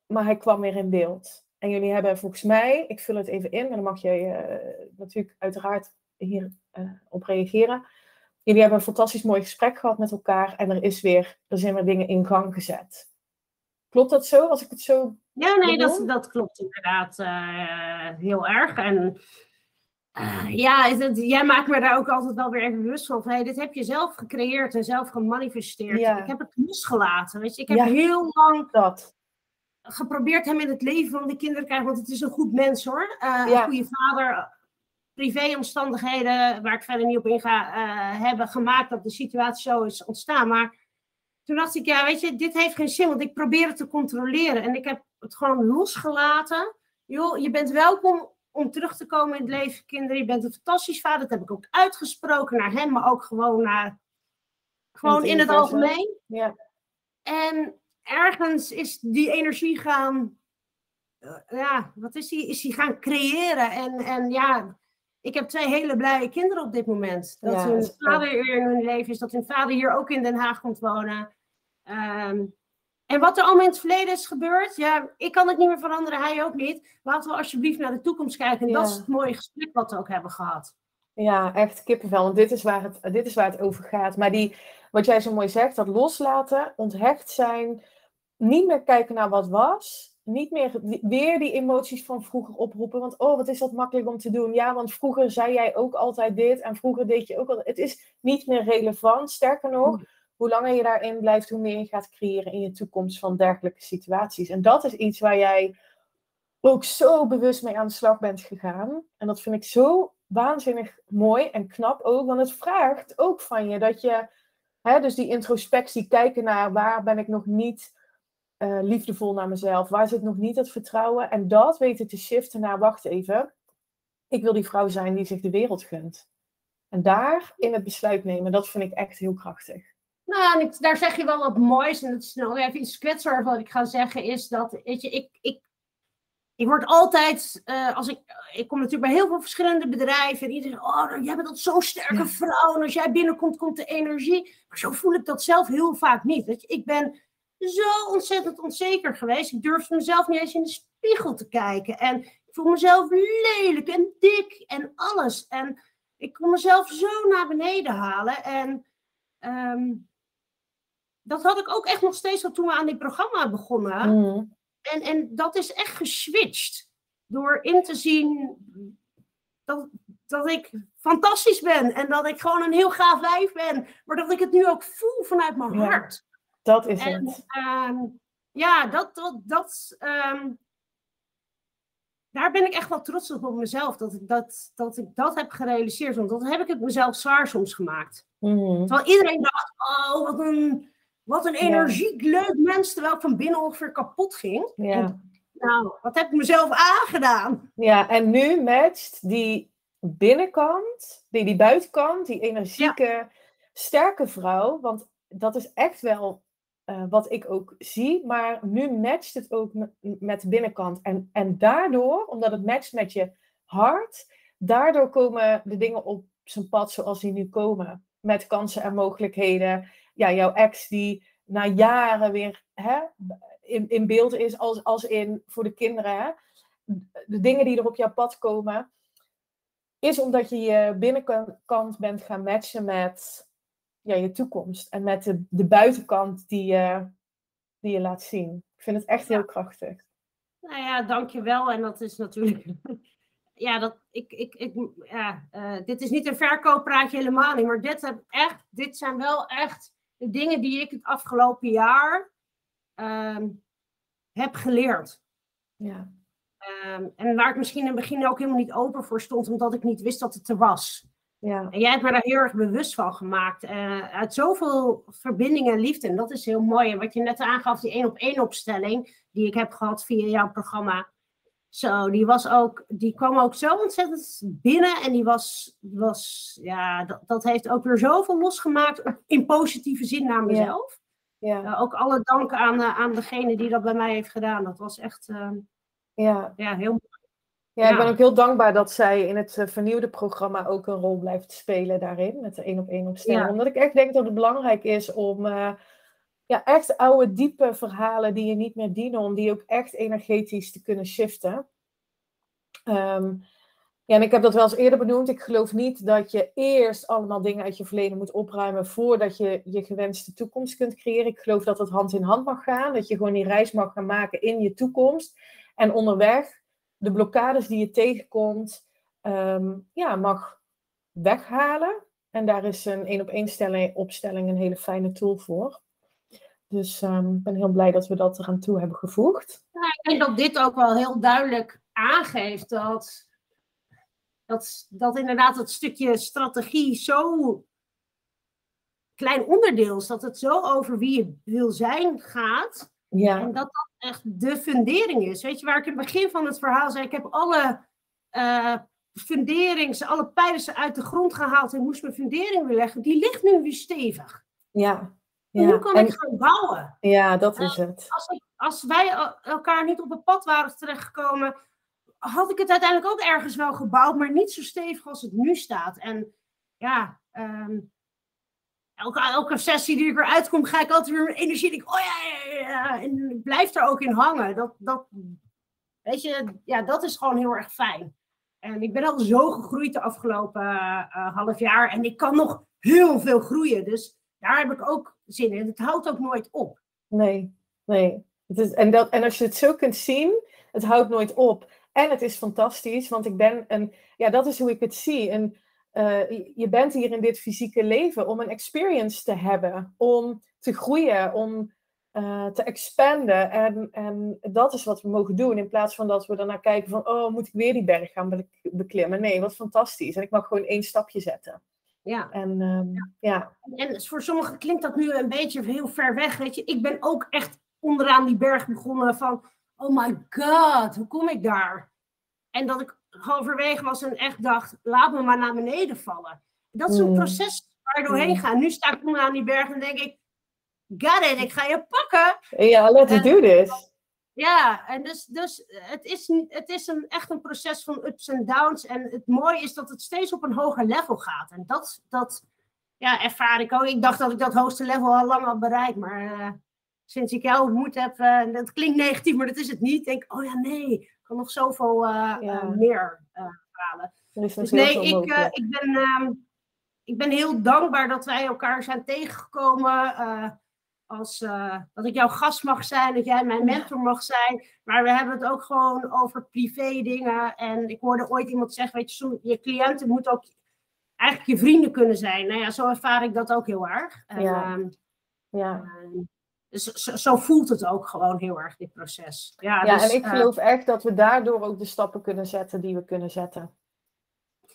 maar hij kwam weer in beeld. En jullie hebben volgens mij, ik vul het even in, en dan mag jij uh, natuurlijk uiteraard hierop uh, op reageren. Jullie hebben een fantastisch mooi gesprek gehad met elkaar en er, is weer, er zijn weer dingen in gang gezet. Klopt dat zo, als ik het zo. Ja, nee, dat, dat klopt inderdaad uh, heel erg. En uh, ja, het, jij maakt me daar ook altijd wel weer even bewust van. Hey, dit heb je zelf gecreëerd en zelf gemanifesteerd. Ja. Ik heb het losgelaten. Weet je, ik heb ja, heel lang dat. geprobeerd hem in het leven van de kinderen te krijgen, want het is een goed mens hoor. Uh, ja. Een goede vader privéomstandigheden, waar ik verder niet op inga, uh, hebben gemaakt dat de situatie zo is ontstaan. Maar toen dacht ik, ja, weet je, dit heeft geen zin, want ik probeer het te controleren. En ik heb het gewoon losgelaten. Joh, je bent welkom om terug te komen in het leven, kinderen. Je bent een fantastisch vader. Dat heb ik ook uitgesproken naar hem, maar ook gewoon naar. Gewoon in het algemeen. Ja. En ergens is die energie gaan. Uh, ja, wat is die? Is die gaan creëren. En, en ja, ik heb twee hele blije kinderen op dit moment. Dat ja, hun vader weer in hun leven is, dat hun vader hier ook in Den Haag komt wonen. Um, en wat er allemaal in het verleden is gebeurd, ja, ik kan het niet meer veranderen, hij ook niet. Laten we alsjeblieft naar de toekomst kijken. En ja. dat is het mooie gesprek wat we ook hebben gehad. Ja, echt kippenvel. Want dit is waar het, dit is waar het over gaat. Maar die, wat jij zo mooi zegt, dat loslaten, onthecht zijn, niet meer kijken naar wat was, niet meer weer die emoties van vroeger oproepen. Want oh, wat is dat makkelijk om te doen. Ja, want vroeger zei jij ook altijd dit en vroeger deed je ook al. Het is niet meer relevant. Sterker nog, hoe langer je daarin blijft, hoe meer je gaat creëren in je toekomst van dergelijke situaties. En dat is iets waar jij ook zo bewust mee aan de slag bent gegaan. En dat vind ik zo waanzinnig mooi en knap ook. Want het vraagt ook van je dat je, hè, dus die introspectie, kijken naar waar ben ik nog niet uh, liefdevol naar mezelf? Waar zit nog niet het vertrouwen? En dat weten te shiften naar, wacht even, ik wil die vrouw zijn die zich de wereld gunt. En daar in het besluit nemen, dat vind ik echt heel krachtig. Nou, en ik, daar zeg je wel wat moois. En dat is nog even iets kwetsbaar wat ik ga zeggen, is dat, weet je, ik, ik, ik word altijd, uh, als ik, ik kom natuurlijk bij heel veel verschillende bedrijven en iedereen zegt, oh, jij bent dat zo'n sterke vrouw en als jij binnenkomt, komt de energie. Maar zo voel ik dat zelf heel vaak niet. Weet je, ik ben zo ontzettend onzeker geweest. Ik durfde mezelf niet eens in de spiegel te kijken. En ik voel mezelf lelijk en dik en alles. En ik kon mezelf zo naar beneden halen. En um, dat had ik ook echt nog steeds al toen we aan dit programma begonnen. Mm. En, en dat is echt geswitcht. Door in te zien dat, dat ik fantastisch ben. En dat ik gewoon een heel gaaf lijf ben. Maar dat ik het nu ook voel vanuit mijn ja. hart. Dat is en, het. Um, ja, dat, dat, dat, um, daar ben ik echt wel trots op op mezelf. Dat ik dat, dat ik dat heb gerealiseerd. Want dat heb ik het mezelf zwaar soms gemaakt. Mm. Terwijl iedereen dacht, oh, wat een, wat een energiek, leuk mens. Terwijl ik van binnen ongeveer kapot ging. En, nou, wat heb ik mezelf aangedaan? Ja, en nu matcht die binnenkant, die, die buitenkant, die energieke, sterke vrouw. Want dat is echt wel uh, wat ik ook zie. Maar nu matcht het ook met de binnenkant. En, en daardoor, omdat het matcht met je hart, daardoor komen de dingen op zijn pad zoals die nu komen. Met kansen en mogelijkheden. Ja, jouw ex die na jaren weer hè, in, in beeld is, als, als in voor de kinderen. Hè? De dingen die er op jouw pad komen, is omdat je je binnenkant bent gaan matchen met ja, je toekomst. En met de, de buitenkant die je, die je laat zien. Ik vind het echt heel krachtig. Nou ja, dankjewel. En dat is natuurlijk. Ja, dat, ik, ik, ik, ja uh, dit is niet een verkooppraatje helemaal niet. Maar dit, heb echt, dit zijn wel echt de dingen die ik het afgelopen jaar um, heb geleerd. Ja. Um, en waar ik misschien in het begin ook helemaal niet open voor stond, omdat ik niet wist dat het er was. Ja. En jij hebt me daar heel erg bewust van gemaakt. Uh, uit zoveel verbinding en liefde. En dat is heel mooi. En wat je net aangaf, die één op één opstelling, die ik heb gehad via jouw programma. Zo, die was ook, die kwam ook zo ontzettend binnen. En die was, was ja, dat, dat heeft ook weer zoveel losgemaakt in positieve zin naar mezelf. Ja. Eh, ook alle dank aan, eh, aan degene die dat bij mij heeft gedaan. Dat was echt eh, ja. ja, heel mooi. Ja, ik Ja. ben ook heel dankbaar dat zij in het vernieuwde programma ook een rol blijft spelen daarin, met de één op één opstelling. Ja. Omdat ik echt denk dat het belangrijk is om ja, echt oude, diepe verhalen die je niet meer dienen, om die ook echt energetisch te kunnen shiften. Ehm, ja, en ik heb dat wel eens eerder benoemd. Ik geloof niet dat je eerst allemaal dingen uit je verleden moet opruimen voordat je je gewenste toekomst kunt creëren. Ik geloof dat het hand in hand mag gaan, dat je gewoon die reis mag gaan maken in je toekomst. En onderweg de blokkades die je tegenkomt, ehm, ja, mag weghalen. En daar is een één op één stelling- opstelling een hele fijne tool voor. Dus ehm, ik ben heel blij dat we dat eraan toe hebben gevoegd. Ik denk dat dit ook wel heel duidelijk aangeeft dat, dat, dat inderdaad het stukje strategie zo klein onderdeel is. Dat het zo over wie je wil zijn gaat. Ja, En dat dat echt de fundering is. Weet je, waar ik in het begin van het verhaal zei, ik heb alle eh funderings, alle pijlers uit de grond gehaald en moest mijn fundering weer leggen. Die ligt nu weer stevig. ja, ja. nu kan En- ik gaan bouwen. ja dat is het. Als, ik, als wij el- elkaar niet op het pad waren terechtgekomen, had ik het uiteindelijk ook ergens wel gebouwd, maar niet zo stevig als het nu staat. En ja, ehm, elke, elke sessie die ik eruit kom, ga ik altijd weer met energie. Denk, ik, oh ja, ja, ja, ja. En ik blijf er ook in hangen. Dat, dat, weet je, ja, dat is gewoon heel erg fijn. En ik ben al zo gegroeid de afgelopen eh, half jaar. En ik kan nog heel veel groeien. Dus daar heb ik ook zin in. Het houdt ook nooit op. Nee, nee. Het is, en, dat, en als je het zo kunt zien, het houdt nooit op. En het is fantastisch, want ik ben een, ja, dat is hoe ik het zie. Een, eh, je- bent hier in dit fysieke leven om een experience te hebben, om te groeien, om eh, te expanden. En, en dat is wat we mogen doen, in plaats van dat we daarna kijken van, oh, moet ik weer die berg gaan be- beklimmen? Nee, wat fantastisch. En ik mag gewoon één stapje zetten. Ja. En ehm, ja, En voor sommigen klinkt dat nu een beetje heel ver weg. Weet je, ik ben ook echt onderaan die berg begonnen van, oh my god, hoe kom ik daar? En dat ik halverwege was en echt dacht, laat me maar naar beneden vallen. Dat is een Mm. proces waar je doorheen Mm. gaat. Nu sta ik onderaan die berg en denk ik, got it, ik ga je pakken. ja let's En- do this. Ja, en dus, dus het is, het is een, echt een proces van ups en downs. En het mooie is dat het steeds op een hoger level gaat. En dat, dat ja, ervaar ik ook. Ik dacht dat ik dat hoogste level al lang had bereikt. Maar eh, sinds ik jou ontmoet heb, eh, dat klinkt negatief, maar dat is het niet. Denk ik, oh ja, nee, ik kan nog zoveel eh, Ja. eh, meer eh, halen. Dus nee, ik, eh, ik, ben, ehm, ik ben heel dankbaar dat wij elkaar zijn tegengekomen. Als, eh, dat ik jouw gast mag zijn, dat jij mijn mentor mag zijn. Maar we hebben het ook gewoon over privé dingen. En ik hoorde ooit iemand zeggen, weet je, je cliënten moeten ook eigenlijk je vrienden kunnen zijn. Nou ja, zo ervaar ik dat ook heel erg. Ja. ehm, Ja. ehm, dus zo, zo voelt het ook gewoon heel erg, dit proces. Ja, Ja, dus, en ik eh, geloof echt dat we daardoor ook de stappen kunnen zetten die we kunnen zetten.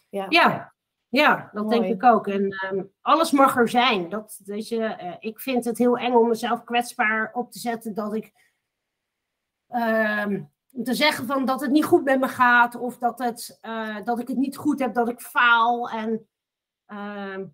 Ja, Ja, ja dat Mooi. denk ik ook. En ehm, alles mag er zijn. Dat, weet je, eh, ik vind het heel eng om mezelf kwetsbaar op te zetten dat ik. ehm, om te zeggen van dat het niet goed met me gaat of dat, het, eh, dat ik het niet goed heb, dat ik faal. En ehm,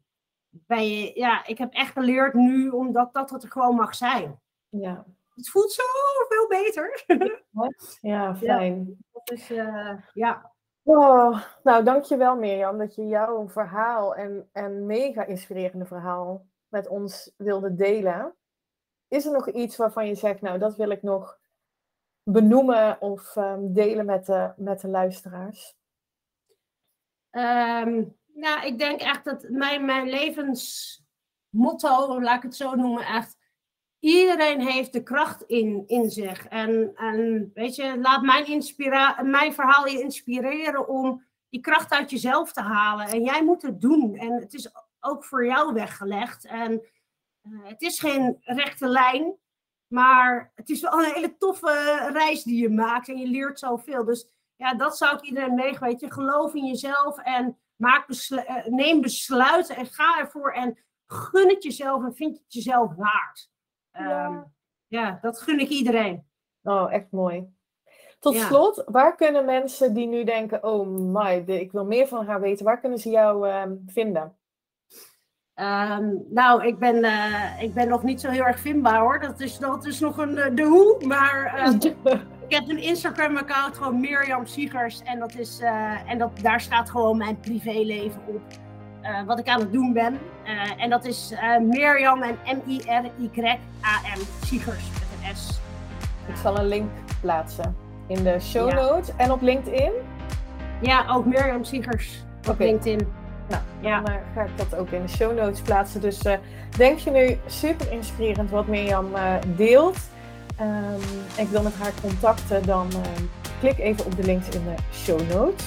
bij, ja, ik heb echt geleerd nu omdat dat het er gewoon mag zijn. ja. Het voelt zo veel beter. ja fijn. dus eh, ja, Oh, nou, dankjewel Mirjam dat je jouw verhaal en, en mega inspirerende verhaal met ons wilde delen. Is er nog iets waarvan je zegt, nou, dat wil ik nog benoemen of ehm, delen met de, met de luisteraars? Ehm, nou, ik denk echt dat mijn, mijn levensmotto, laat ik het zo noemen, echt. Iedereen heeft de kracht in, in zich. En, en weet je, laat mijn, inspira mijn verhaal je inspireren om die kracht uit jezelf te halen. En jij moet het doen. En het is ook voor jou weggelegd. En eh, het is geen rechte lijn. Maar het is wel een hele toffe reis die je maakt. En je leert zoveel. Dus ja, dat zou ik iedereen meegeven. Geloof in jezelf en maak beslu- eh, neem besluiten en ga ervoor en gun het jezelf en vind het jezelf waard. Ja. Ehm, ja, dat gun ik iedereen. Oh, echt mooi. Tot Ja. slot, waar kunnen mensen die nu denken, oh my, ik wil meer van haar weten, waar kunnen ze jou ehm, vinden? Ehm, nou, ik ben, eh, ik ben nog niet zo heel erg vindbaar hoor. Dat is, dat is nog een eh, de hoe. Maar ik heb een Instagram-account, gewoon Mirjam Siegers. En, dat is, eh, en dat, daar staat gewoon mijn privéleven op. wat ik aan het doen ben. en dat is Mirjam en M-I-R-Y-A-M Siegers met een S. Ik zal een link plaatsen in de show notes en op LinkedIn. Ja, ook Mirjam Siegers op LinkedIn. Nou, ja. dan ga ik dat ook in de show notes plaatsen. Dus denk je nu super inspirerend wat Mirjam deelt. Um, ik wil met haar contacten, dan klik even op de links in de show notes.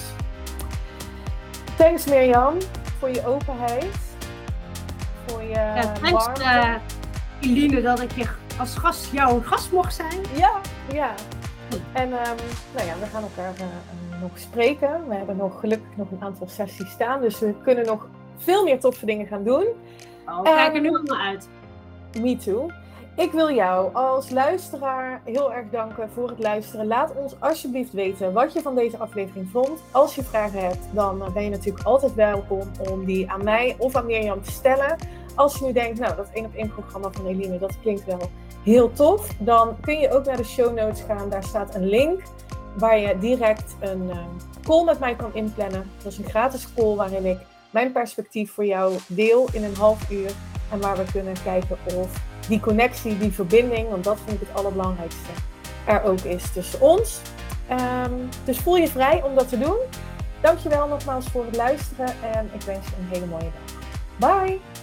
Thanks Mirjam voor je openheid. Voor je ja, thanks Eline dat ik je als gast, jouw gast mocht zijn. Ja, ja. En um, nou ja, we gaan elkaar nog spreken. We hebben nog gelukkig nog een aantal sessies staan. Dus we kunnen nog veel meer toffe dingen gaan doen. Oh, kijk er nu al naar uit. Me too. Ik wil jou als luisteraar heel erg danken voor het luisteren. Laat ons alsjeblieft weten wat je van deze aflevering vond. Als je vragen hebt, dan ben je natuurlijk altijd welkom om die aan mij of aan Mirjam te stellen. Als je nu denkt, nou, dat één op één programma van Eline, dat klinkt wel heel tof. Dan kun je ook naar de show notes gaan. Daar staat een link waar je direct een uh, call met mij kan inplannen. Dat is een gratis call waarin ik mijn perspectief voor jou deel in een half uur. En waar we kunnen kijken of die connectie, die verbinding, want dat vind ik het allerbelangrijkste, er ook is tussen ons. Um, dus voel je vrij om dat te doen. Dankjewel nogmaals voor het luisteren en ik wens je een hele mooie dag. Bye!